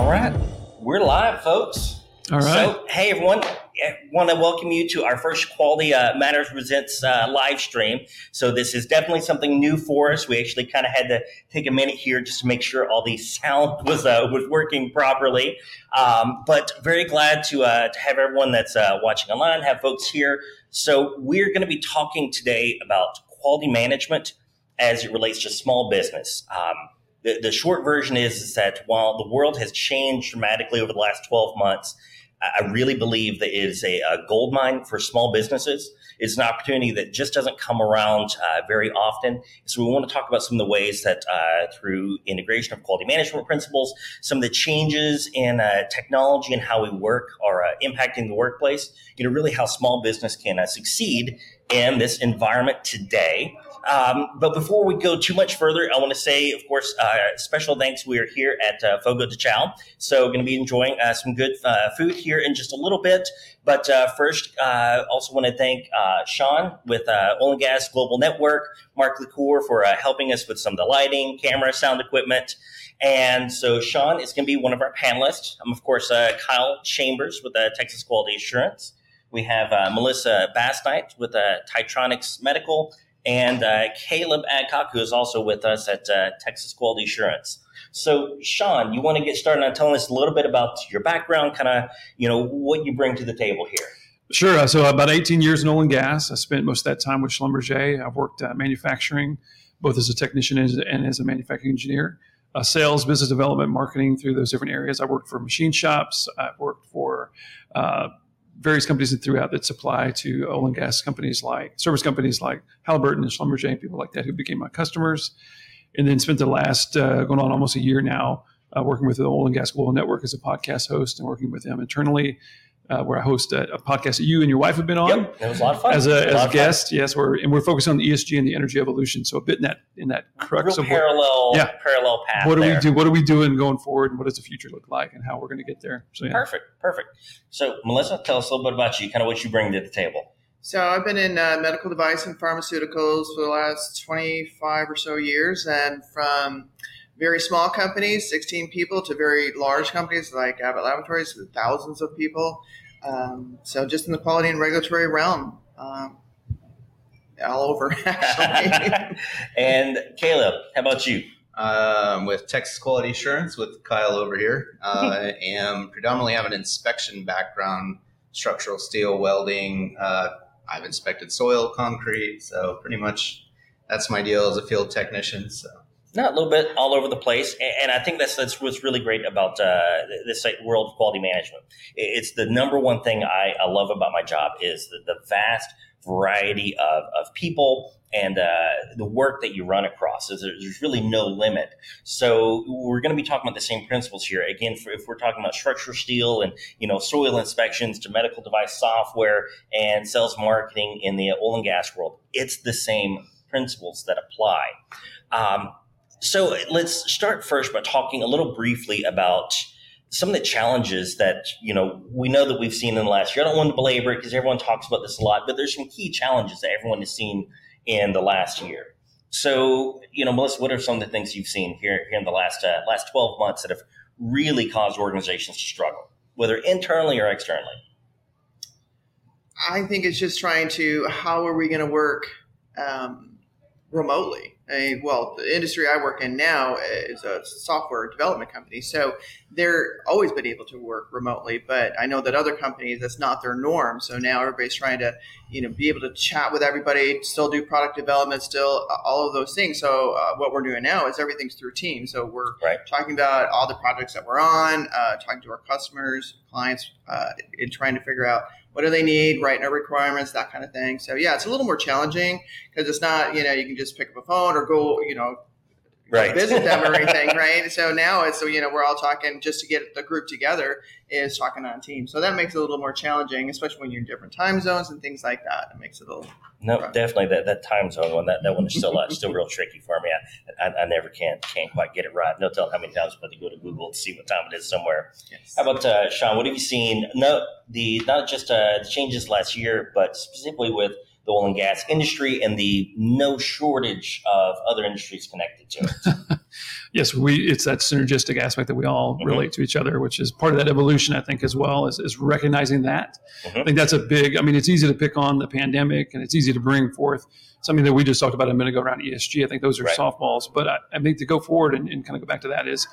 All right, we're live, folks. All right. So, hey, everyone. I want to welcome you to our first Quality uh, Matters Presents uh, live stream. So, this is definitely something new for us. We actually kind of had to take a minute here just to make sure all the sound was uh, was working properly. Um, but very glad to, uh, to have everyone that's uh, watching online, have folks here. So, we're going to be talking today about quality management as it relates to small business. Um, the, the short version is, is that while the world has changed dramatically over the last 12 months, I really believe that is a, a gold mine for small businesses. It's an opportunity that just doesn't come around uh, very often. So we want to talk about some of the ways that uh, through integration of quality management principles, some of the changes in uh, technology and how we work are uh, impacting the workplace. You know, really how small business can uh, succeed in this environment today. Um, but before we go too much further, I want to say, of course, uh, special thanks. We are here at uh, Fogo de Chao, so going to be enjoying uh, some good uh, food here in just a little bit. But uh, first, uh, also want to thank Sean with Oil and Gas Global Network, Mark LaCour for helping us with some of the lighting, camera, sound equipment. And so Sean is going to be one of our panelists. I'm, of course, Kyle Chambers with Texas Quality Assurance. We have Melissa Bastite with Tietronix Medical and uh, Caleb Adcock, who is also with us at uh, Texas Quality Assurance. So, Sean, you want to get started on telling us a little bit about your background, kind of, you know, what you bring to the table here. Sure. Uh, so, about 18 years in oil and gas. I spent most of that time with Schlumberger. I've worked uh, manufacturing, both as a technician and as a manufacturing engineer. Uh, sales, business development, marketing through those different areas. I worked for machine shops. I've worked for uh, various companies throughout that supply to oil and gas companies like service companies like Halliburton and Schlumberger and people like that who became my customers. And then spent the last uh, going on almost a year now uh, working with the Oil and Gas Global Network as a podcast host and working with them internally uh, where I host a, a, podcast that you and your wife have been on. Yep, it was a lot of fun. As a, as a guest, fun. yes, we're and we're focused on the ESG and the energy evolution. So a bit in that in that crux Real of parallel, what, yeah, parallel path. What do there. we do? What are we doing going forward? And what does the future look like? And how we're going to get there? So yeah. perfect, perfect. So Melissa, tell us a little bit about you, kind of what you bring to the table. So I've been in uh, medical device and pharmaceuticals for the last 25 or so years, and from very small companies, 16 people, to very large companies like Abbott Laboratories with thousands of people. Um, so just in the quality and regulatory realm, um, all over actually. and Caleb, how about you? Um, with Texas Quality Assurance with Kyle over here. Uh, am predominantly have an inspection background, structural steel, welding. Uh, I've inspected soil, concrete, so pretty much that's my deal as a field technician. So not a little bit all over the place, and I think that's that's what's really great about uh, this world of quality management. It's the number one thing I, I love about my job is the, the vast variety of, of people and uh, the work that you run across. There's, there's really no limit. So we're going to be talking about the same principles here. Again, for, if we're talking about structural steel and you know soil inspections to medical device software and sales marketing in the oil and gas world, it's the same principles that apply. Um, so let's start first by talking a little briefly about some of the challenges that you know we know that we've seen in the last year. I don't want to belabor it because everyone talks about this a lot, but there's some key challenges that everyone has seen in the last year. So, you know, Melissa, what are some of the things you've seen here, here in the last uh, last 12 months that have really caused organizations to struggle, whether internally or externally? I think it's just trying to how are we going to work um, remotely? I well, the industry I work in now is a software development company, so they're always been able to work remotely. But I know that other companies that's not their norm. So now everybody's trying to, you know, be able to chat with everybody, still do product development, still uh, all of those things. So uh, what we're doing now is everything's through Teams. So we're right. talking about all the projects that we're on, uh, talking to our customers, clients, uh, and trying to figure out what do they need, writing our requirements, that kind of thing. So yeah, it's a little more challenging because it's not, you know, you can just pick up a phone or go, you know, Right. visit them or anything, right? So now it's so you know we're all talking just to get the group together is talking on Teams. So that makes it a little more challenging, especially when you're in different time zones and things like that. It makes it a little No, Right. definitely that, that time zone one. That, that one is still uh, still real tricky for me. I, I, I never can can't quite get it right. No telling how many times I've had to go to Google to see what time it is somewhere. yes. How about uh, Sean? What have you seen? No, the not just uh, the changes last year, but specifically with the oil and gas industry and the no shortage of other industries connected to it. yes, we it's that synergistic aspect that we all Mhm. relate to each other, which is part of that evolution, I think, as well, is, is recognizing that. Mhm. I think that's a big, I mean, it's easy to pick on the pandemic and it's easy to bring forth something that we just talked about a minute ago around ESG. I think those are Right. softballs. But I, I think to go forward and, and kind of go back to that is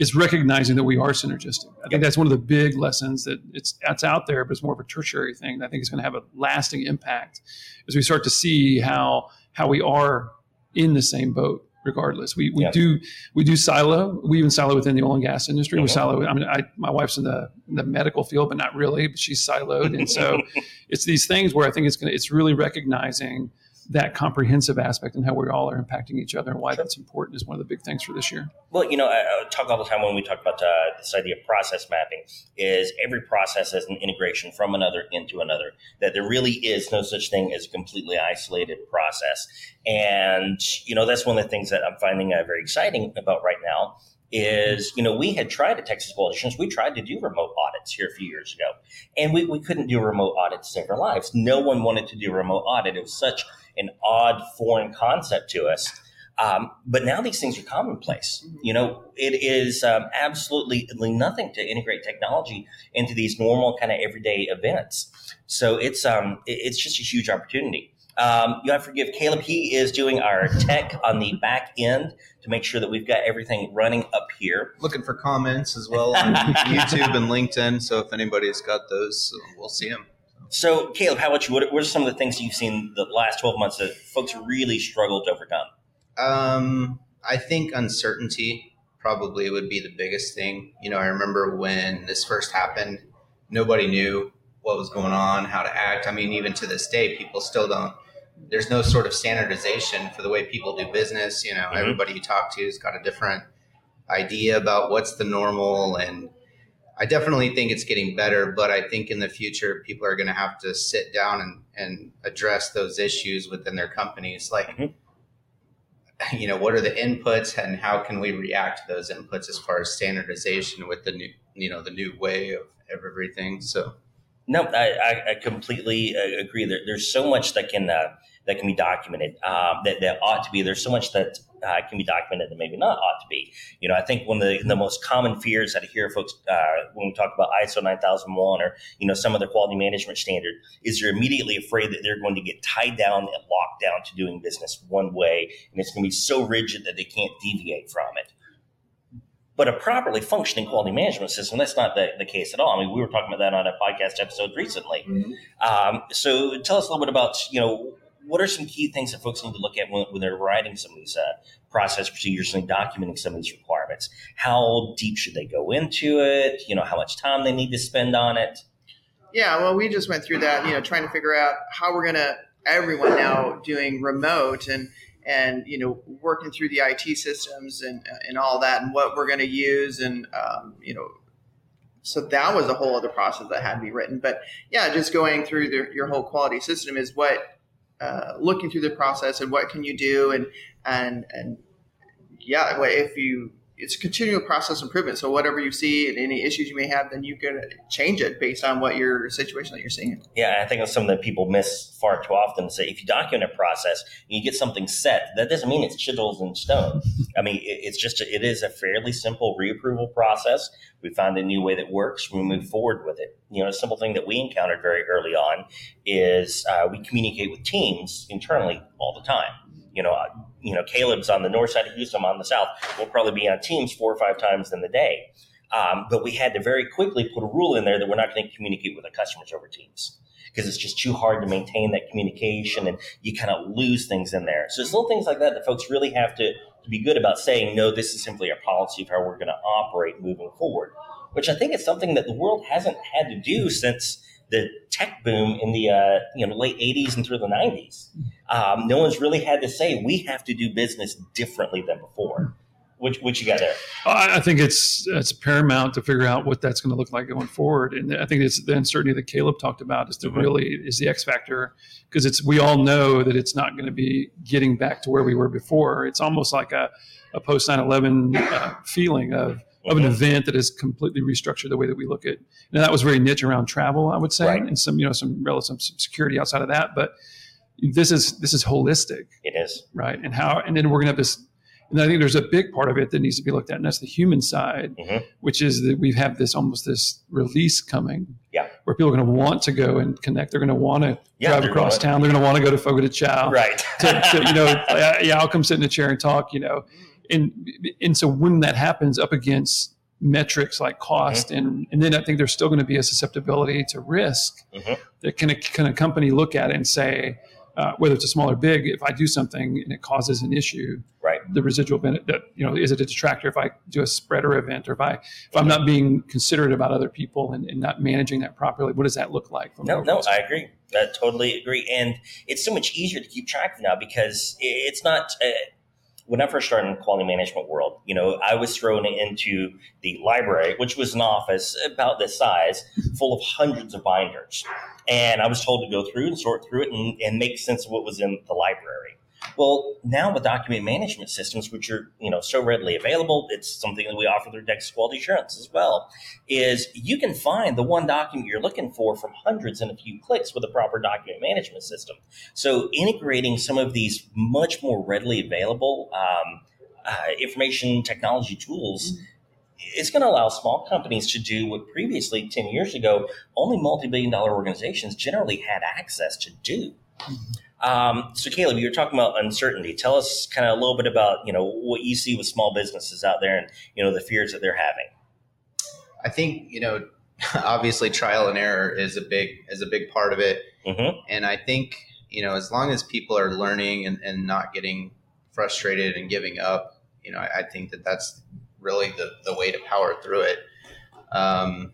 is recognizing that we are synergistic. I think that's one of the big lessons that it's that's out there, but it's more of a tertiary thing I think is going to have a lasting impact as we start to see how how we are in the same boat regardless. We, we Yeah. do we do silo. We even silo within the oil and gas industry. We Mhm. silo. I mean, I, my wife's in the in the medical field, but not really. But she's siloed, and so it's these things where I think it's going to it's really recognizing that comprehensive aspect and how we all are impacting each other and why that's important is one of the big things for this year. Well, you know, I, I talk all the time when we talk about uh, this idea of process mapping is every process has an integration from another into another. That there really is no such thing as a completely isolated process, and you know that's one of the things that I'm finding uh, very exciting about right now. Is you know we had tried at Texas Assurance, we tried to do remote audits here a few years ago, and we, we couldn't do remote audits to save our lives. No one wanted to do a remote audit. It was such an odd foreign concept to us. Um, but now these things are commonplace. You know, it is um, absolutely nothing to integrate technology into these normal kind of everyday events. So it's um, it's just a huge opportunity. Um, you have to forgive Caleb. He is doing our tech on the back end to make sure that we've got everything running up here. Looking for comments as well on YouTube and LinkedIn. So if anybody's got those, we'll see them. So, Caleb, how about you? What, what are some of the things you've seen the last 12 months that folks really struggled to overcome? Um, I think uncertainty probably would be the biggest thing. You know, I remember when this first happened, nobody knew what was going on, how to act. I mean, even to this day, people still don't. There's no sort of standardization for the way people do business. You know, Mhm. everybody you talk to has got a different idea about what's the normal and I definitely think it's getting better, but I think in the future people are going to have to sit down and, and address those issues within their companies. Like, Mhm. you know, what are the inputs and how can we react to those inputs as far as standardization with the new, you know, the new way of everything. So, No, I, I, I completely uh, agree. There, there's so much that can uh, that can be documented um, that, that ought to be. There's so much that uh, can be documented that maybe not ought to be. You know, I think one of the, the most common fears that I hear folks uh, when we talk about ISO 9001 or you know some other quality management standard is you're immediately afraid that they're going to get tied down and locked down to doing business one way, and it's going to be so rigid that they can't deviate from it. But a properly functioning quality management system, that's not the, the case at all. I mean, we were talking about that on a podcast episode recently. Um, so tell us a little bit about, you know, what are some key things that folks need to look at when, when they're writing some of these uh, process procedures and documenting some of these requirements? How deep should they go into it? You know, how much time they need to spend on it? Yeah, well, we just went through that, you know, trying to figure out how we're gonna everyone now doing remote and and you know working through the IT systems and and all that and what we're gonna use and um, you know so that was a whole other process that had to be written. But yeah, just going through the, your whole quality system is what uh, looking through the process and what can you do and and and yeah, if you it's a continual process improvement. So whatever you see and any issues you may have, then you can change it based on what your situation that you're seeing. Yeah, I think that's something that people miss far too often. Say if you document a process and you get something set, that doesn't mean it's chisels in stone. I mean, it's just a, it is a fairly simple reapproval process. We found a new way that works. We move forward with it. You know, a simple thing that we encountered very early on is uh, we communicate with teams internally all the time. You know, uh, you know, Caleb's on the north side of Houston. I'm on the south. We'll probably be on teams four or five times in the day. Um, but we had to very quickly put a rule in there that we're not going to communicate with our customers over Teams because it's just too hard to maintain that communication and you kind of lose things in there. So it's little things like that that folks really have to, to be good about saying, no, this is simply a policy of how we're going to operate moving forward, which I think is something that the world hasn't had to do since the tech boom in the uh, you know late 80s and through the 90s. Um, no one's really had to say we have to do business differently than before. Which, which you got there? I think it's it's paramount to figure out what that's going to look like going forward, and I think it's the uncertainty that Caleb talked about is the mm-hmm. really is the X factor because it's we all know that it's not going to be getting back to where we were before. It's almost like a, a post 9/11 uh, feeling of of an event that has completely restructured the way that we look at. Now that was very niche around travel, I would say, right. and some you know some relative some security outside of that, but this is this is holistic. It is right, and how and then we're going to have this and I think there's a big part of it that needs to be looked at, and that's the human side, mm-hmm. which is that we have this almost this release coming, yeah, where people are going to want to go and connect. They're going to want to yeah, drive across town. They're going to want to go to Fogo de Chao, right? to, to, you know, yeah, I'll come sit in a chair and talk, you know, and and so when that happens, up against metrics like cost mm-hmm. and and then I think there's still going to be a susceptibility to risk mm-hmm. that can a, can a company look at and say uh, whether it's a small or big, if I do something and it causes an issue, right? The residual benefit, that you know, is it a detractor if I do a spreader event or if I if I'm not being considerate about other people and, and not managing that properly? What does that look like? no, no, I agree. I totally agree, and it's so much easier to keep track of now because it's not. Uh, when I first started in the quality management world, you know, I was thrown into the library, which was an office about this size, full of hundreds of binders. And I was told to go through and sort through it and, and make sense of what was in the library. Well, now with document management systems, which are you know so readily available, it's something that we offer through Texas Quality Assurance as well. Is you can find the one document you're looking for from hundreds in a few clicks with a proper document management system. So integrating some of these much more readily available um, uh, information technology tools. Mm-hmm it's going to allow small companies to do what previously 10 years ago only multi-billion dollar organizations generally had access to do mm-hmm. um, so caleb you were talking about uncertainty tell us kind of a little bit about you know what you see with small businesses out there and you know the fears that they're having i think you know obviously trial and error is a big is a big part of it mm-hmm. and i think you know as long as people are learning and, and not getting frustrated and giving up you know I, I think that that's really the, the way to power through it. Um,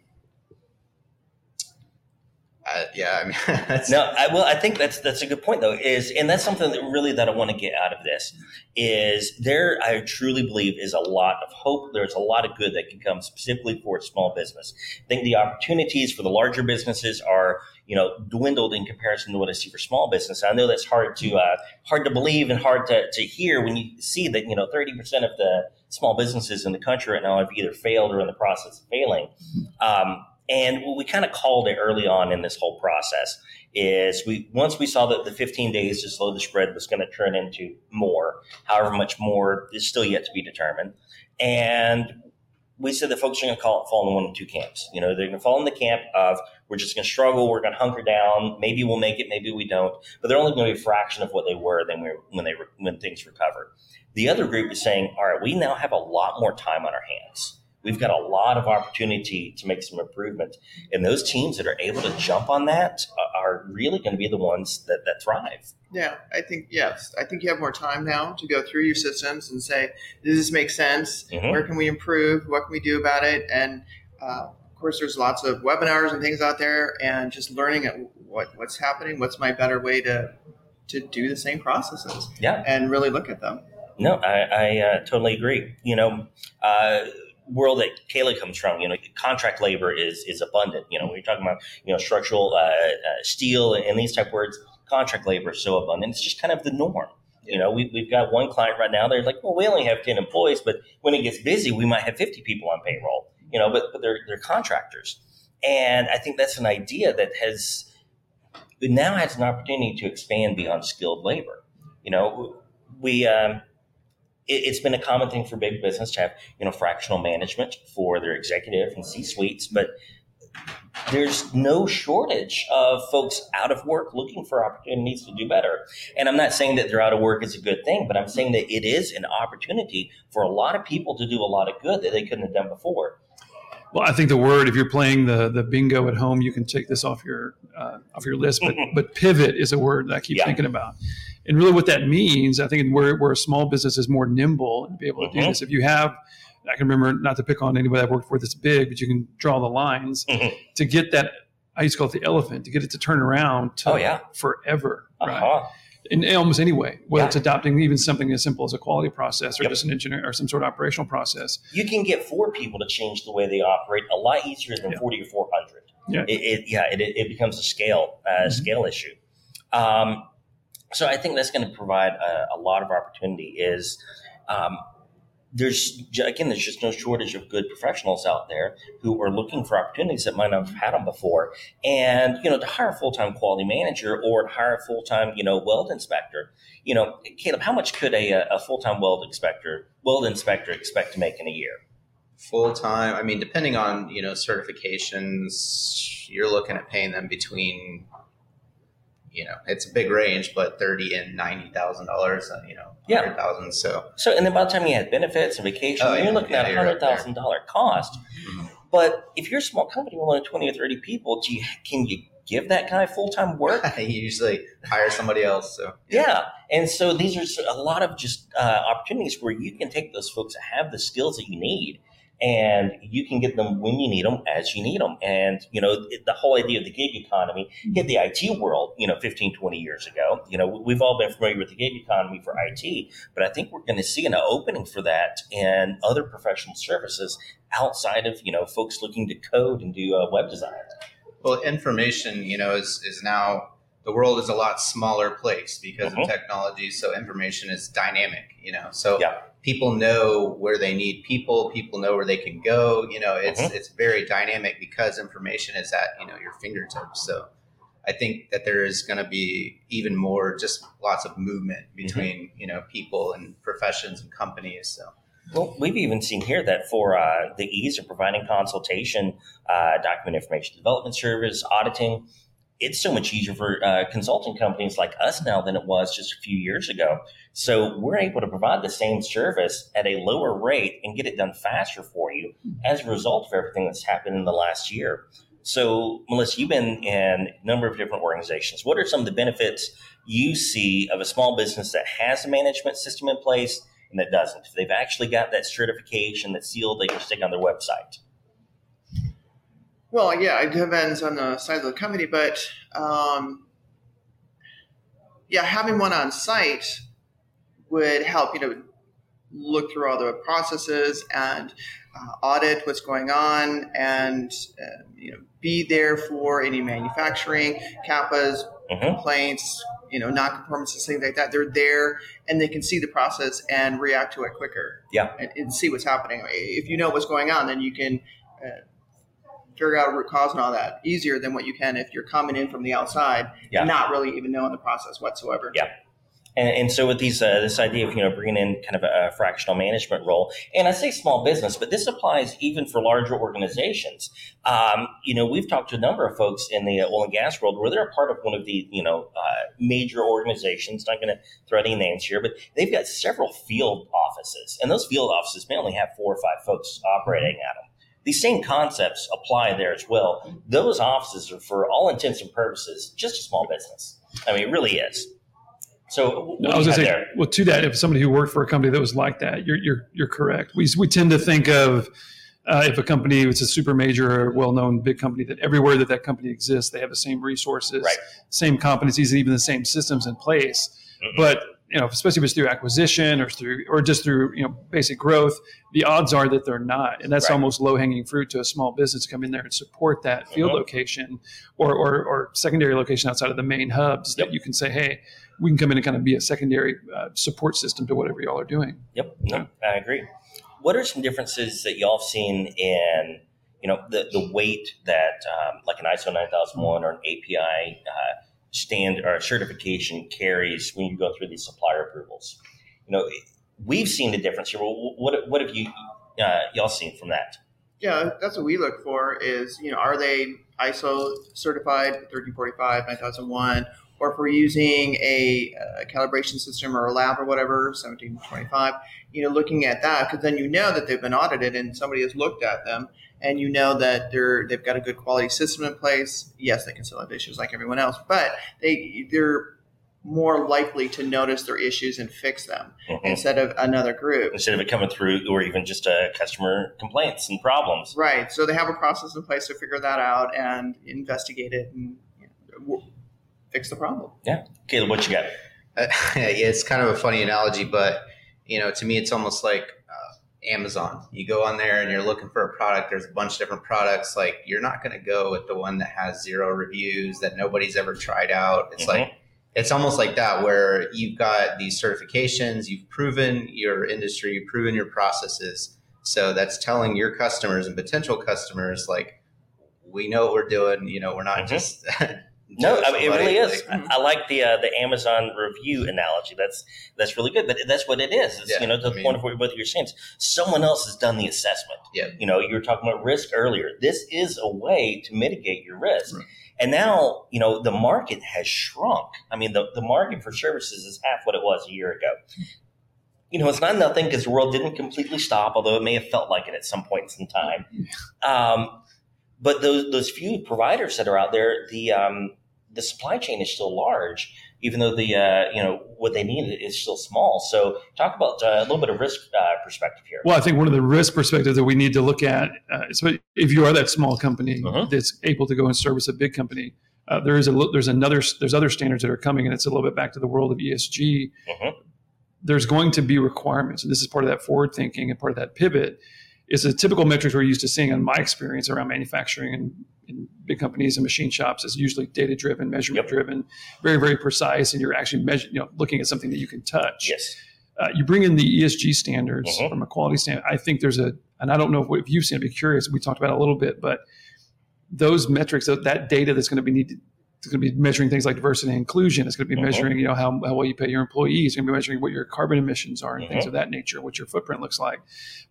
yeah, I mean, no, I, well, I think that's that's a good point though. Is and that's something that really that I want to get out of this is there. I truly believe is a lot of hope. There's a lot of good that can come specifically for small business. I think the opportunities for the larger businesses are you know dwindled in comparison to what I see for small business. I know that's hard to uh, hard to believe and hard to, to hear when you see that you know 30 percent of the small businesses in the country right now have either failed or in the process of failing. Um, and what we kind of called it early on in this whole process is we once we saw that the 15 days to slow the spread was going to turn into more, however much more is still yet to be determined. And we said that folks are going to call it fall in one of two camps. You know, they're going to fall in the camp of we're just going to struggle, we're going to hunker down, maybe we'll make it, maybe we don't, but they're only going to be a fraction of what they were than when they when things recover. The other group is saying, all right, we now have a lot more time on our hands we've got a lot of opportunity to make some improvement. And those teams that are able to jump on that are really going to be the ones that, that thrive. Yeah, I think, yes. I think you have more time now to go through your systems and say, does this make sense? Mm-hmm. Where can we improve? What can we do about it? And uh, of course, there's lots of webinars and things out there, and just learning what, what's happening, what's my better way to, to do the same processes. Yeah. And really look at them. No, I, I uh, totally agree. You know, uh, world that Caleb comes from, you know, contract labor is is abundant. You know, when you're talking about you know structural uh, uh, steel and these type words, contract labor is so abundant. It's just kind of the norm. You know, we, we've got one client right now. They're like, well, we only have ten employees, but when it gets busy, we might have fifty people on payroll. You know, but but they're they're contractors, and I think that's an idea that has now has an opportunity to expand beyond skilled labor. You know, we. Um, it, has been a common thing for big business to have you know fractional management for their executive and C suites, but there's no shortage of folks out of work looking for opportunities to do better. And I'm not saying that they're out of work is a good thing, but I'm saying that it is an opportunity for a lot of people to do a lot of good that they couldn't have done before. Well, I think the word, if you're playing the the bingo at home, you can take this off your uh, off your list. But but pivot is a word that I keep yeah. thinking about and really what that means, I think where, where a small business is more nimble and be able to mm-hmm. do this. If you have, I can remember not to pick on anybody I've worked for that's big, but you can draw the lines mm-hmm. to get that I used to call it the elephant to get it to turn around. To Oh, yeah. forever. Right. Uh-huh. In, in almost any way, whether Yeah. it's adopting even something as simple as a quality process or Yep. just an engineer or some sort of operational process. You can get four people to change the way they operate a lot easier than Yeah. 40 or 400. Yeah. It, it, yeah, it, it becomes a scale uh, Mhm. scale issue. Um, so I think that's going to provide a, a lot of opportunity. Is um, there's again, there's just no shortage of good professionals out there who are looking for opportunities that might not have had them before. And you know, to hire a full time quality manager or to hire a full time you know weld inspector, you know, Caleb, how much could a, a full time weld inspector weld inspector expect to make in a year? Full time. I mean, depending on you know certifications, you're looking at paying them between, you know, it's a big range, but thirty and ninety thousand dollars. You know, Yeah. hundred thousand. So So, and then by the time you add benefits and vacation, Oh, you're yeah. looking Yeah, at a hundred thousand dollar cost. Mhm. But if you're a small company with only twenty or thirty people, do you can you give that guy full time work? you usually hire somebody else. So yeah, and so these are a lot of just uh, opportunities where you can take those folks that have the skills that you need. And you can get them when you need them, as you need them. And, you know, the whole idea of the gig economy hit the IT world, you know, 15, 20 years ago. You know, we've all been familiar with the gig economy for IT, but I think we're going to see an opening for that in other professional services outside of, you know, folks looking to code and do uh, web design. Well, information, you know, is, is now the world is a lot smaller place because Mhm. of technology. So information is dynamic, you know. So Yeah. People know where they need people. People know where they can go. You know, it's Mhm. it's very dynamic because information is at you know your fingertips. So I think that there is going to be even more, just lots of movement between you know people and professions and companies. So. Well, we've even seen here that for uh, the ease of providing consultation, uh, document information development service, auditing, it's so much easier for uh, consulting companies like us now than it was just a few years ago. So we're able to provide the same service at a lower rate and get it done faster for you as a result of everything that's happened in the last year. So, Melissa, you've been in a number of different organizations. What are some of the benefits you see of a small business that has a management system in place and that doesn't? If they've actually got that certification, that seal they can stick on their website. Well, yeah, it depends on the size of the company, but um, yeah, having one on site would help. You know, look through all the processes and uh, audit what's going on, and uh, you know, be there for any manufacturing CAPAs, Mhm. complaints, you know, non-conformances, things like that. They're there, and they can see the process and react to it quicker. Yeah. and, and see what's happening. If you know what's going on, then you can. Uh, figure out a root cause and all that easier than what you can if you're coming in from the outside Yeah. and not really even knowing the process whatsoever. Yeah. And, and so with these, uh, this idea of you know bringing in kind of a, a fractional management role, and I say small business, but this applies even for larger organizations. Um, you know, we've talked to a number of folks in the oil and gas world where they're a part of one of the you know uh, major organizations. Not going to throw any names here, but they've got several field offices, and those field offices may only have four or five folks operating at them. These same concepts apply there as well. Those offices are, for all intents and purposes, just a small business. I mean, it really is. So, I was going to say, there? well, to that, if somebody who worked for a company that was like that, you're you're you're correct. We we tend to think of uh, if a company was a super major or well-known big company that everywhere that that company exists, they have the same resources, Right. same competencies, and even the same systems in place. Mhm. But you know, especially if it's through acquisition or through or just through you know basic growth, the odds are that they're not, and that's Right. almost low-hanging fruit to a small business to come in there and support that field Mhm. location or, or or secondary location outside of the main hubs Yep. that you can say, hey, we can come in and kind of be a secondary uh, support system to whatever y'all are doing. Yep, no, I agree. What are some differences that y'all have seen in you know the the weight that um, like an ISO 9001 or an API uh, stand or certification carries when you go through these supplier approvals? You know, we've seen the difference here. Well, what what have you uh, y'all seen from that? Yeah, that's what we look for is, you know, are they ISO certified 1345, 9001, or if we're using a, uh calibration system or a lab or whatever, 1725, you know, looking at that, because then you know that they've been audited and somebody has looked at them and you know that they're, they've got a good quality system in place. Yes, they can still have issues like everyone else, but they, they're more likely to notice their issues and fix them Mhm. instead of another group. Instead of it coming through, or even just uh, customer complaints and problems. Right. So they have a process in place to figure that out and investigate it and you know, fix the problem. Yeah. Caleb, what you got? Uh, it's kind of a funny analogy, but you know, to me, it's almost like Amazon. You go on there and you're looking for a product. There's a bunch of different products. Like you're not going to go with the one that has zero reviews that nobody's ever tried out. It's Mhm. like it's almost like that where you've got these certifications. You've proven your industry. You've proven your processes. So that's telling your customers and potential customers like we know what we're doing. You know, we're not Mhm. just. No, I mean, it really is. like- I, I like the uh, the Amazon review analogy. That's that's really good. But that's what it is. It's, Yeah, you know, to the I mean- point of what both of you are saying. Someone else has done the assessment. Yeah. You know, you were talking about risk earlier. This is a way to mitigate your risk. Right. And now, you know, the market has shrunk. I mean, the, the market for services is half what it was a year ago. You know, it's not nothing because the world didn't completely stop, although it may have felt like it at some point in time. Um, but those those few providers that are out there, the um, the supply chain is still large, even though the uh, you know what they need is still small. So, talk about uh, a little bit of risk uh, perspective here. Well, I think one of the risk perspectives that we need to look at, uh, is if you are that small company Mhm. that's able to go and service a big company, uh, there is a there's another there's other standards that are coming, and it's a little bit back to the world of ESG. Mhm. There's going to be requirements, and this is part of that forward thinking and part of that pivot. Is a typical metrics we're used to seeing in my experience around manufacturing and in big companies and machine shops is usually data driven, measurement Yep. driven, very very precise, and you're actually measuring, you know, looking at something that you can touch Yes. uh, you bring in the ESG standards Mhm. from a quality standard. I think there's a, and I don't know if, if you've seen. I'd be curious. We talked about it a little bit, but those metrics, that, that data that's going to be needed, it's going to be measuring things like diversity and inclusion. It's going to be Mhm. measuring, you know, how, how well you pay your employees. It's going to be measuring what your carbon emissions are and things Mhm. of that nature, what your footprint looks like.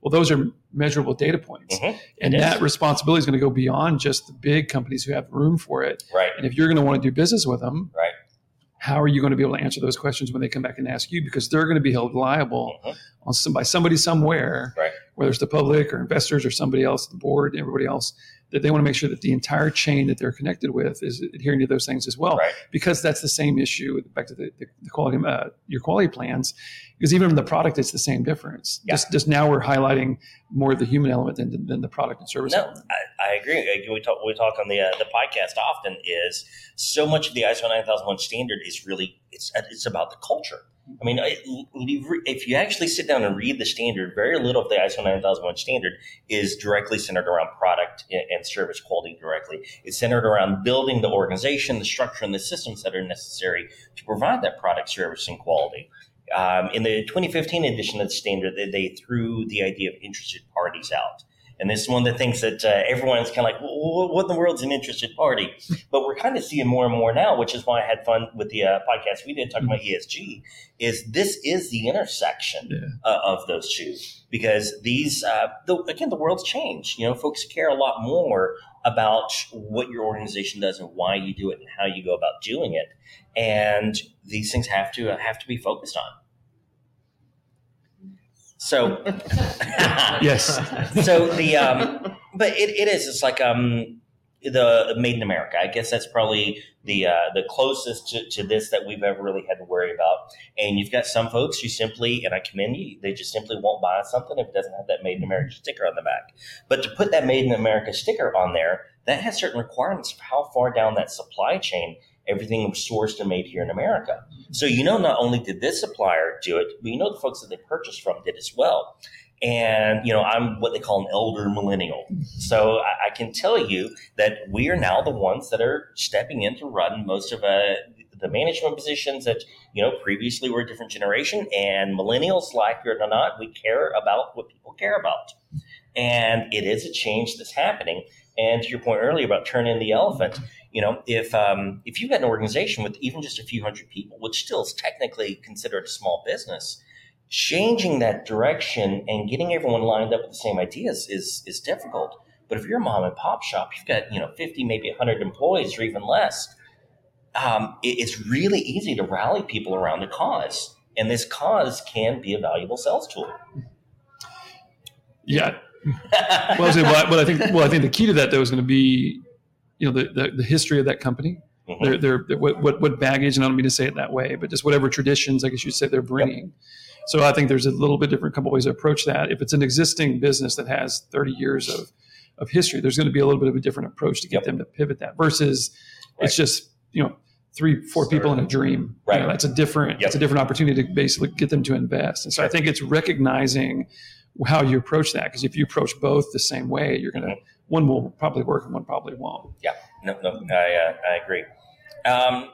Well, those are measurable data points, Mhm. and It is. that responsibility is going to go beyond just the big companies who have room for it. Right. And if you're going to want to do business with them, Right. how are you going to be able to answer those questions when they come back and ask you? Because they're going to be held liable on some, by somebody somewhere, Right. whether it's the public or investors or somebody else, the board, everybody else, that they want to make sure that the entire chain that they're connected with is adhering to those things as well. Right. Because that's the same issue. Back to the, the, quality, uh, your quality plans, because even in the product, it's the same difference. Yeah. Just, just now we're highlighting more of the human element than, than the product and service No, element. I, I agree. We talk, we talk on the uh, the podcast often. Is so much of the ISO 9001 standard is really it's it's about the culture. I mean, if you actually sit down and read the standard, very little of the ISO 9001 standard is directly centered around product and and service quality directly. It's centered around building the organization, the structure, and the systems that are necessary to provide that product, service, and quality. Um, in the 2015 edition of the standard, they, they threw the idea of interested parties out. And this is one of the things that uh, everyone's kind of like, well, what in the world's an interested party? But we're kind of seeing more and more now, which is why I had fun with the uh, podcast we did talking about ESG. Is this is the intersection Yeah. uh, of those two? Because these, uh, the, again, the world's changed. You know, folks care a lot more about what your organization does and why you do it and how you go about doing it. And these things have to uh, have to be focused on. So, Yes. so the um, but it, it is it's like um the made in America. I guess that's probably the uh, the closest to, to this that we've ever really had to worry about. And you've got some folks who simply, and I commend you, they just simply won't buy something if it doesn't have that made in America sticker on the back. But to put that made in America sticker on there, that has certain requirements for how far down that supply chain everything was sourced and made here in America. So you know, not only did this supplier do it, but you know the folks that they purchased from did as well. And you know, I'm what they call an elder millennial. So I, I can tell you that we are now the ones that are stepping in to run most of uh, the management positions that you know previously were a different generation. And millennials, like it or not, we care about what people care about. And it is a change that's happening. And to your point earlier about turning the elephant, you know, if um, if you've got an organization with even just a few hundred people, which still is technically considered a small business, changing that direction and getting everyone lined up with the same ideas is is difficult. But if you're a mom and pop shop, you've got you know 50, maybe 100 employees or even less. Um, it- it's really easy to rally people around a cause, and this cause can be a valuable sales tool. Yeah. Well, I, well, I- well, I think well, I think the key to that though is going to be, you know, the, the, the history of that company. Their, their, their- what, what, what baggage, and I don't mean to say it that way, but just whatever traditions, I guess you'd say they're bringing. So I think there's a little bit different couple ways to approach that. If it's an existing business that has 30 years of, of history, there's going to be a little bit of a different approach to get Yep. them to pivot that versus Right. it's just, you know, three, four people in a dream. You know, Right. that's a different, Yep. it's a different opportunity to basically get them to invest. And so I think it's recognizing how you approach that. Because if you approach both the same way, you're going to, Mhm. One will probably work and one probably won't. Yeah, no, no, I, uh, I agree. Um,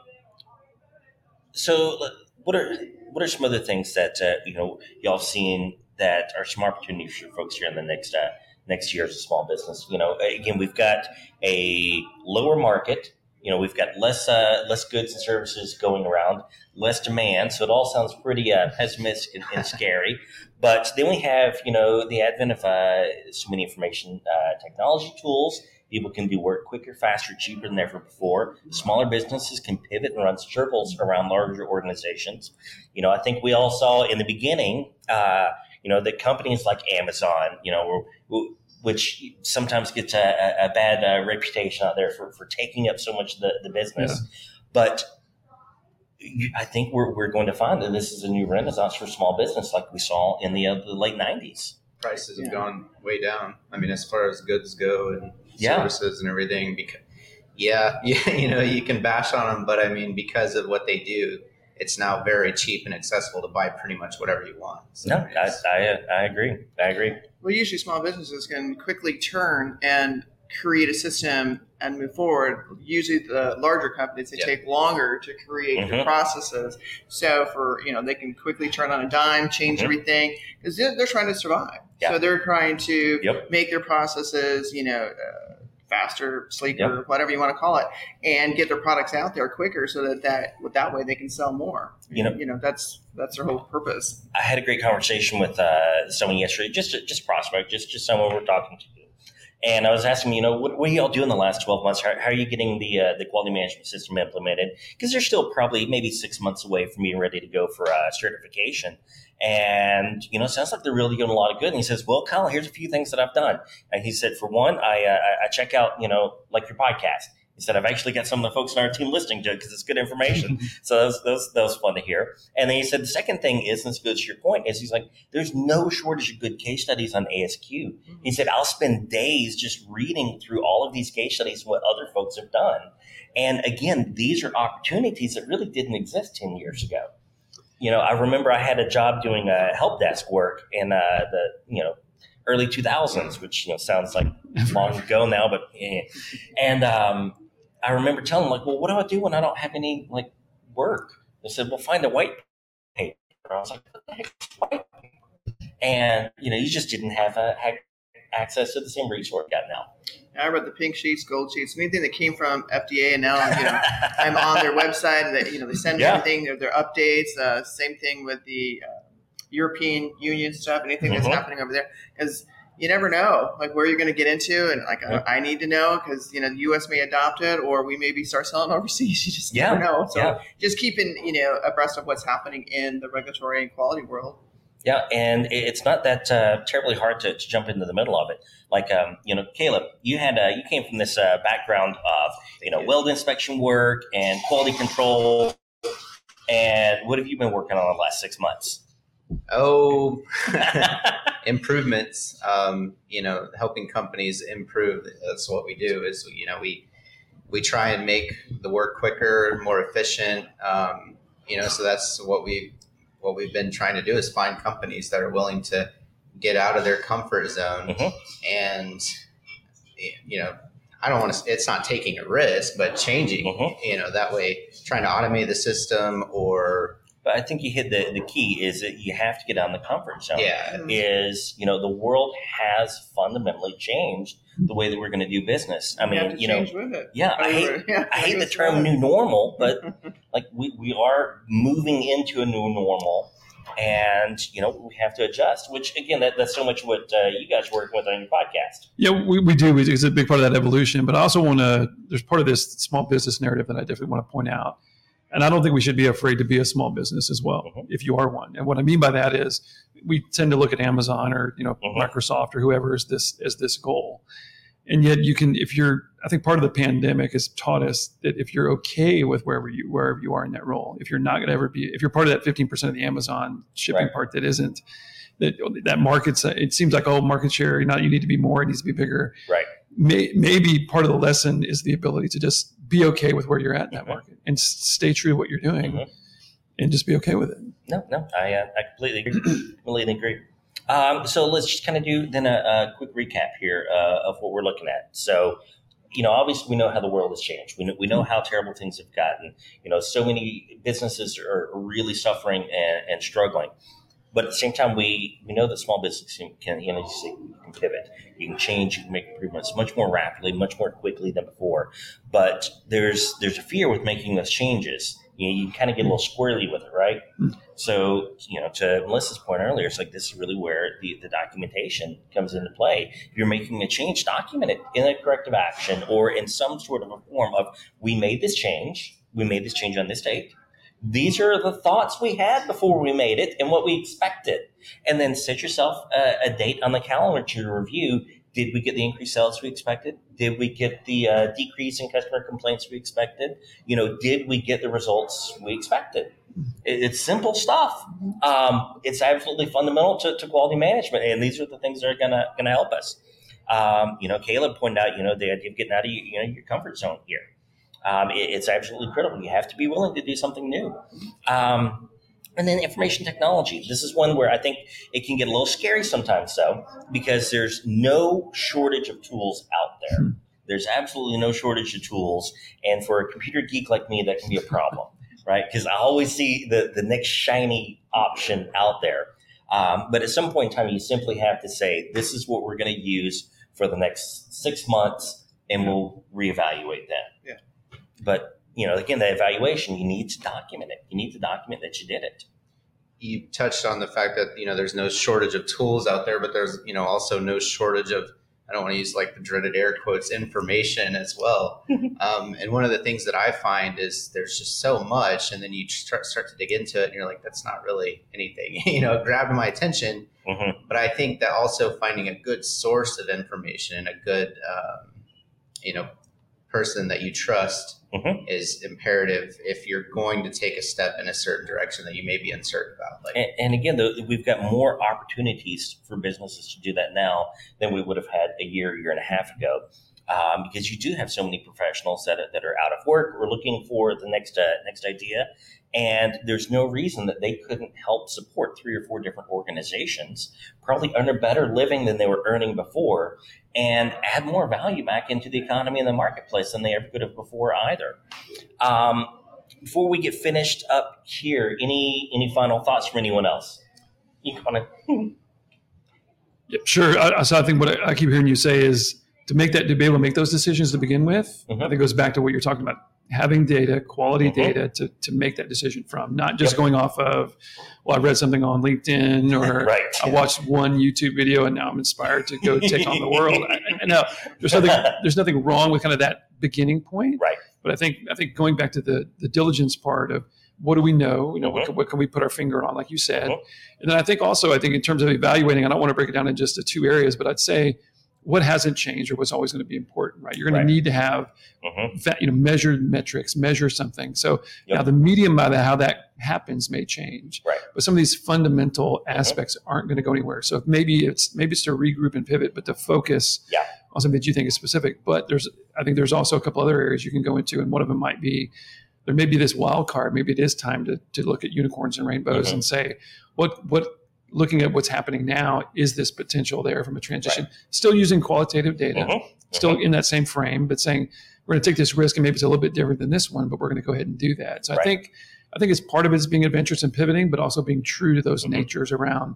so, what are what are some other things that uh, you know y'all seen that are some opportunities for folks here in the next uh, next year as a small business? You know, again, we've got a lower market. You know, we've got less uh, less goods and services going around, less demand. So it all sounds pretty uh, pessimistic and, and scary. But then we have you know the advent of uh, so many information uh, technology tools People can do work quicker, faster, cheaper than ever before. Smaller businesses can pivot and run circles around larger organizations. You know, I think we all saw in the beginning, uh, you know, that companies like Amazon, you know, were, which sometimes gets a, a- a bad uh, reputation out there for, for taking up so much of the, the business. But you, I think we're, we're going to find that this is a new renaissance for small business like we saw in the, uh, the late 90s. prices have Yeah. gone way down. I mean, as far as goods go and Yeah. services and everything, because yeah, yeah, you know, you can bash on them, but I mean, because of what they do, it's now very cheap and accessible to buy pretty much whatever you want. So No, I, I, I agree. I agree. Well, usually small businesses can quickly turn and create a system and move forward. Usually, the larger companies they Yeah. take longer to create the Mhm. processes. So, for you know, they can quickly turn on a dime, change Mhm. everything because they're, they're trying to survive. Yeah. So they're trying to Yep. make their processes, you know. Uh, faster sleeker whatever you want to call it and get their products out there quicker so that that that way they can sell more. You know- you know that's that's their whole purpose. I had a great conversation with uh, someone yesterday, just just prospect, just just someone we're talking to, and I was asking, you know, what, what are y'all doing the last twelve months? How, how are you getting the uh, the quality management system implemented? Because they're still probably maybe six months away from being ready to go for uh, certification, and you know, sounds like they're really doing a lot of good. And he says, "Well, Kyle, here's a few things that I've done." And he said, "For one, I uh, I- I check out, you know, like your podcast." He said, "I've actually got some of the folks on our team listening to it because it's good information." so that was, that was that was fun to hear. And then he said the second thing is, and this goes to your point, is he's like, there's no shortage of good case studies on ASQ. He said, I'll spend days just reading through all of these case studies what other folks have done. And again, these are opportunities that really didn't exist 10 years ago. You know, I remember I had a job doing uh, help desk work in uh, the, you know, early 2000s, which, you know, sounds like long ago now, but, eh. and um, I remember telling them, like, well, what do I do when I don't have any, like, work? They said, well, find a white paper. I was like, what the heck is white paper? And, you know, you just didn't have, had access to the same resource got now. I read the pink sheets, gold sheets, anything that came from FDA, and now you know I'm on their website, they, you know they send me Yeah. everything, their, their updates. Uh, same thing with the uh, European Union stuff, anything that's Mhm. happening over there, because you never know like where you're going to get into, and like Yeah. I, I need to know because you know the U.S. may adopt it, or we maybe start selling overseas. You just Yeah. never know. So Yeah. just keeping you know abreast of what's happening in the regulatory and quality world. Yeah, and it's not that uh, terribly hard to, to jump into the middle of it. Like, um, you know, Caleb, you had uh, you came from this uh, background of you know weld inspection work and quality control. And what have you been working on the last six months? oh, improvements. Um, you know, helping companies improve. That's what we do. Is you know we we try and make the work quicker, more efficient. Um, you know, so that's what we what we've been trying to do is find companies that are willing to get out of their comfort zone Mhm. and you know i don't want to it's not taking a risk but changing Mhm. you know that way trying to automate the system or But I think you hit the, the key is that you have to get out of the comfort zone. yeah Is you know the world has fundamentally changed the way that we're going to do business. I You have mean, to you know, with it. yeah, I hate Yeah, I hate the term new normal, but like we, we are moving into a new normal and you know we have to adjust which again that, that's so much what uh, you guys work with on your podcast Yeah, we, we do. It's a big part of that evolution. But I also want to, there's part of this small business narrative that I definitely want to point out. And I don't think we should be afraid to be a small business as well, Mhm. if you are one. And what I mean by that is we tend to look at Amazon or, you know, Mhm. Microsoft or whoever is this, as this goal. And yet you can, if you're, I think part of the pandemic has taught us that if you're okay with wherever you wherever you are in that role, if you're not going to ever be, if you're part of that 15% of the Amazon shipping Right. part that isn't, that that market's it seems like oh market share, you not you need to be more, it needs to be bigger. Right. May, maybe part of the lesson is the ability to just be okay with where you're at in that Mhm. market and stay true to what you're doing Mhm. and just be okay with it. No, no, I, uh, I completely agree. completely agree. Um, so let's just kind of do then a, a quick recap here uh, of what we're looking at. So, you know, obviously we know how the world has changed. We know, we know how terrible things have gotten. You know, so many businesses are really suffering and, and struggling. But at the same time, we, we know that small business can, you know, you can pivot, you can change, you can make improvements much more rapidly, much more quickly than before. But there's there's a fear with making those changes. You, know, you kind of get a little squirrely with it, right? Hmm. So, you know, to Melissa's point earlier, it's like this is really where the, the documentation comes into play. If you're making a change, document it in a corrective action or in some sort of a form of we made this change, we made this change on this date. These are the thoughts we had before we made it and what we expected. And then set yourself a, a date on the calendar to review. Did we get the increased sales we expected? Did we get the uh, decrease in customer complaints we expected? You know, did we get the results we expected? It- It's simple stuff. Um, it's absolutely fundamental to, to quality management, and these are the things that are gonna gonna help us. Um, you know, Caleb pointed out, you know, the idea of getting out of you know your comfort zone here. Um, it- it's absolutely critical. You have to be willing to do something new. Um, and then information technology. This is one where I think it can get a little scary sometimes, though, because there's no shortage of tools out there. There's absolutely no shortage of tools, and for a computer geek like me, that can be a problem right? Because I always see the, the next shiny option out there. Um, but at some point in time, you simply have to say, this is what we're going to use for the next six months, and we'll reevaluate that. Yeah. But, you know, again, that evaluation, you need to document it. You need to document that you did it. you touched on the fact that you know there's no shortage of tools out there, but there's you know also no shortage of I don't want to use like the dreaded air quotes information as well. um, and one of the things that I find is there's just so much, and then you start start to dig into it, and you're like, that's not really anything. you know, it grabbed my attention, hmm but I think that also finding a good source of information and a good um, you know person that you trust Mhm. is imperative if you're going to take a step in a certain direction that you may be uncertain about. Like And, and again, though, we've got more opportunities for businesses to do that now than we would have had a year, year and a half ago. Um, because you do have so many professionals that are, that are out of work or looking for the next uh, next idea, and there's no reason that they couldn't help support three or four different organizations, probably earn a better living than they were earning before, and add more value back into the economy and the marketplace than they ever could have before either. Um, before we get finished up here, any any final thoughts from anyone else? You want to? Yeah, sure. I, so I think what I, I keep hearing you say is to make that to be able to make those decisions to begin with. Mhm. I think it goes back to what you're talking about: having data, quality Mhm. data to to make that decision from, not just Yep. going off of, well, I read something on LinkedIn or right. I watched one YouTube video and now I'm inspired to go take on the world. I, I know there's nothing there's nothing wrong with kind of that beginning point, Right. But I think I think going back to the the diligence part of what do we know? You know, what, Mhm. can, what can we put our finger on, like you said, Mhm. and then I think also I think in terms of evaluating, I don't want to break it down in just the two areas, but I'd say what hasn't changed or what's always going to be important, right? You're going Right. to need to have Mhm. va- you know measured metrics, measure something. So Yep. now the medium by that how that happens may change, Right. but some of these fundamental aspects aren't going to go anywhere. So maybe it's maybe it's to regroup and pivot, but to focus Yeah. on something that you think is specific. But there's I think there's also a couple other areas you can go into, and one of them might be there may be this wild card. Maybe it is time to to look at unicorns and rainbows Mhm. and say what what looking at what's happening now is this potential there from a transition still using qualitative data Mhm. still in that same frame but saying we're going to take this risk and maybe it's a little bit different than this one but we're going to go ahead and do that so i think i think it's part of it is being adventurous and pivoting but also being true to those Mhm. natures around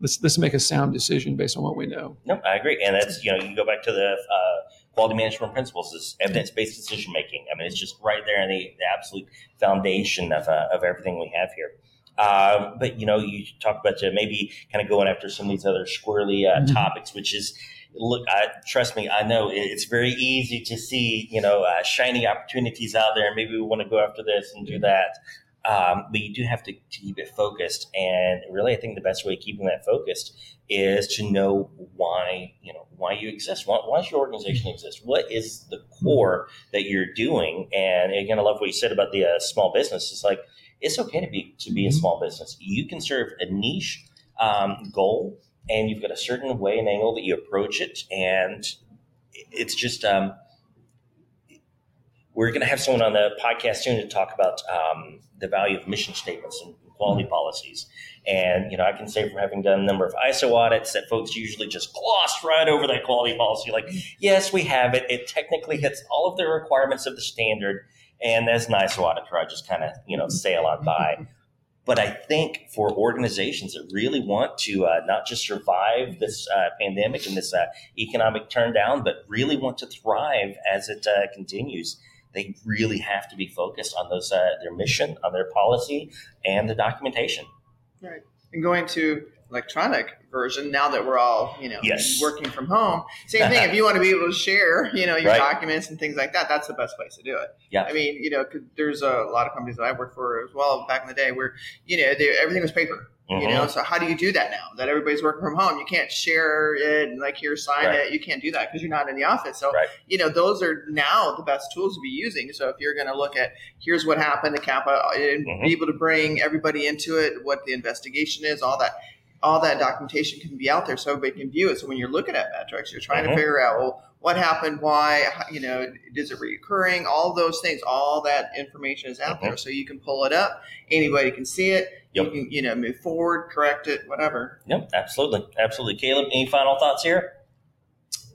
let's let's make a sound decision based on what we know No, I agree, and that's you know you go back to the uh, quality management principles is evidence based decision making. I mean, it's just right there in the, the absolute foundation of uh, of everything we have here. Um, but you know, you talk about uh, maybe kind of going after some of these other squirrely uh, Mhm. topics, which is look. I, trust me, I know it's very easy to see you know uh, shiny opportunities out there, and maybe we want to go after this and do that. Um, but you do have to, to, keep it focused. And really, I think the best way of keeping that focused is to know why you know why you exist. Why, why does your organization exist? What is the core that you're doing? And again, I love what you said about the uh, small business. It's like it's okay to be to be a small business. You can serve a niche um, goal, and you've got a certain way and angle that you approach it, and it's just. Um, we're going to have someone on the podcast soon to talk about um, the value of mission statements and quality policies. And you know, I can say from having done a number of ISO audits that folks usually just gloss right over that quality policy. Like, yes, we have it. It technically hits all of the requirements of the standard. And an ISO auditor, I just kind of you know sail on by. But I think for organizations that really want to uh, not just survive this uh, pandemic and this uh, economic turn down, but really want to thrive as it uh, continues, they really have to be focused on those uh, their mission, on their policy, and the documentation. Right, and going to electronic version now that we're all you know yes. working from home. Same thing. if you want to be able to share you know your right. documents and things like that, that's the best place to do it. Yeah. I mean, you know, there's a lot of companies that I worked for as well back in the day where you know they, everything was paper. Mm-hmm. You know, so how do you do that now that everybody's working from home? You can't share it and like here sign right. it. You can't do that because you're not in the office. So right. you know, those are now the best tools to be using. So if you're going to look at here's what happened to CAPA and mm-hmm. be able to bring everybody into it, what the investigation is, all that all that documentation can be out there so everybody can view it. So when you're looking at metrics, you're trying mm-hmm. to figure out, well, what happened, why, you know, is it reoccurring? All those things, all that information is out mm-hmm. there. So you can pull it up. Anybody can see it. Yep. You can, you know, move forward, correct it, whatever. Yep, absolutely. Absolutely. Caleb, any final thoughts here?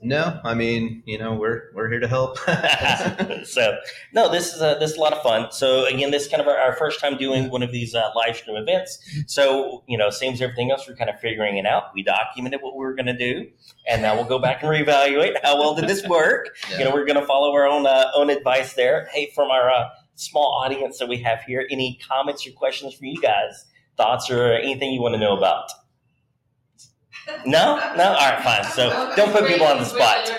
No, I mean, you know, we're we're here to help. so, no, this is a this is a lot of fun. So again, this is kind of our, our first time doing one of these uh, live stream events. So you know, same as everything else, we're kind of figuring it out. We documented what we were going to do, and now we'll go back and reevaluate how well did this work. Yeah. You know, we're going to follow our own uh, own advice there. Hey, from our uh, small audience that we have here, any comments or questions for you guys, thoughts or anything you want to know about? No, no. All right, fine. So don't put people on the spot.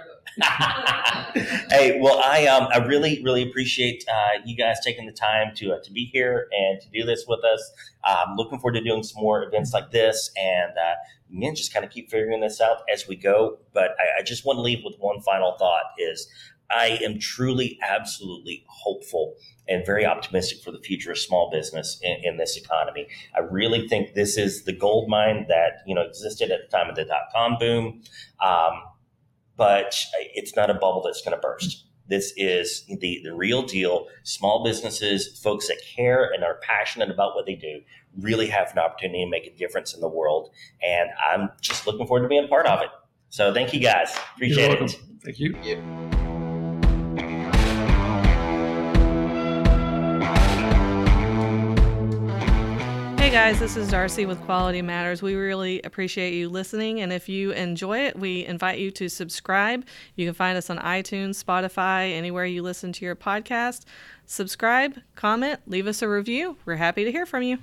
hey, well, I um, I really, really appreciate uh, you guys taking the time to uh, to be here and to do this with us. I'm looking forward to doing some more events like this, and uh, again, just kind of keep figuring this out as we go. But I, I just want to leave with one final thought: is I am truly, absolutely hopeful and very optimistic for the future of small business in, in, this economy. I really think this is the gold mine that you know existed at the time of the dot com boom, um, but it's not a bubble that's going to burst. This is the, the real deal. Small businesses, folks that care and are passionate about what they do, really have an opportunity to make a difference in the world. And I'm just looking forward to being a part of it. So thank you guys. Appreciate it. Thank you. Yeah. Hey guys, this is Darcy with Quality Matters. We really appreciate you listening, and if you enjoy it, we invite you to subscribe. You can find us on iTunes, Spotify, anywhere you listen to your podcast. Subscribe, comment, leave us a review. We're happy to hear from you.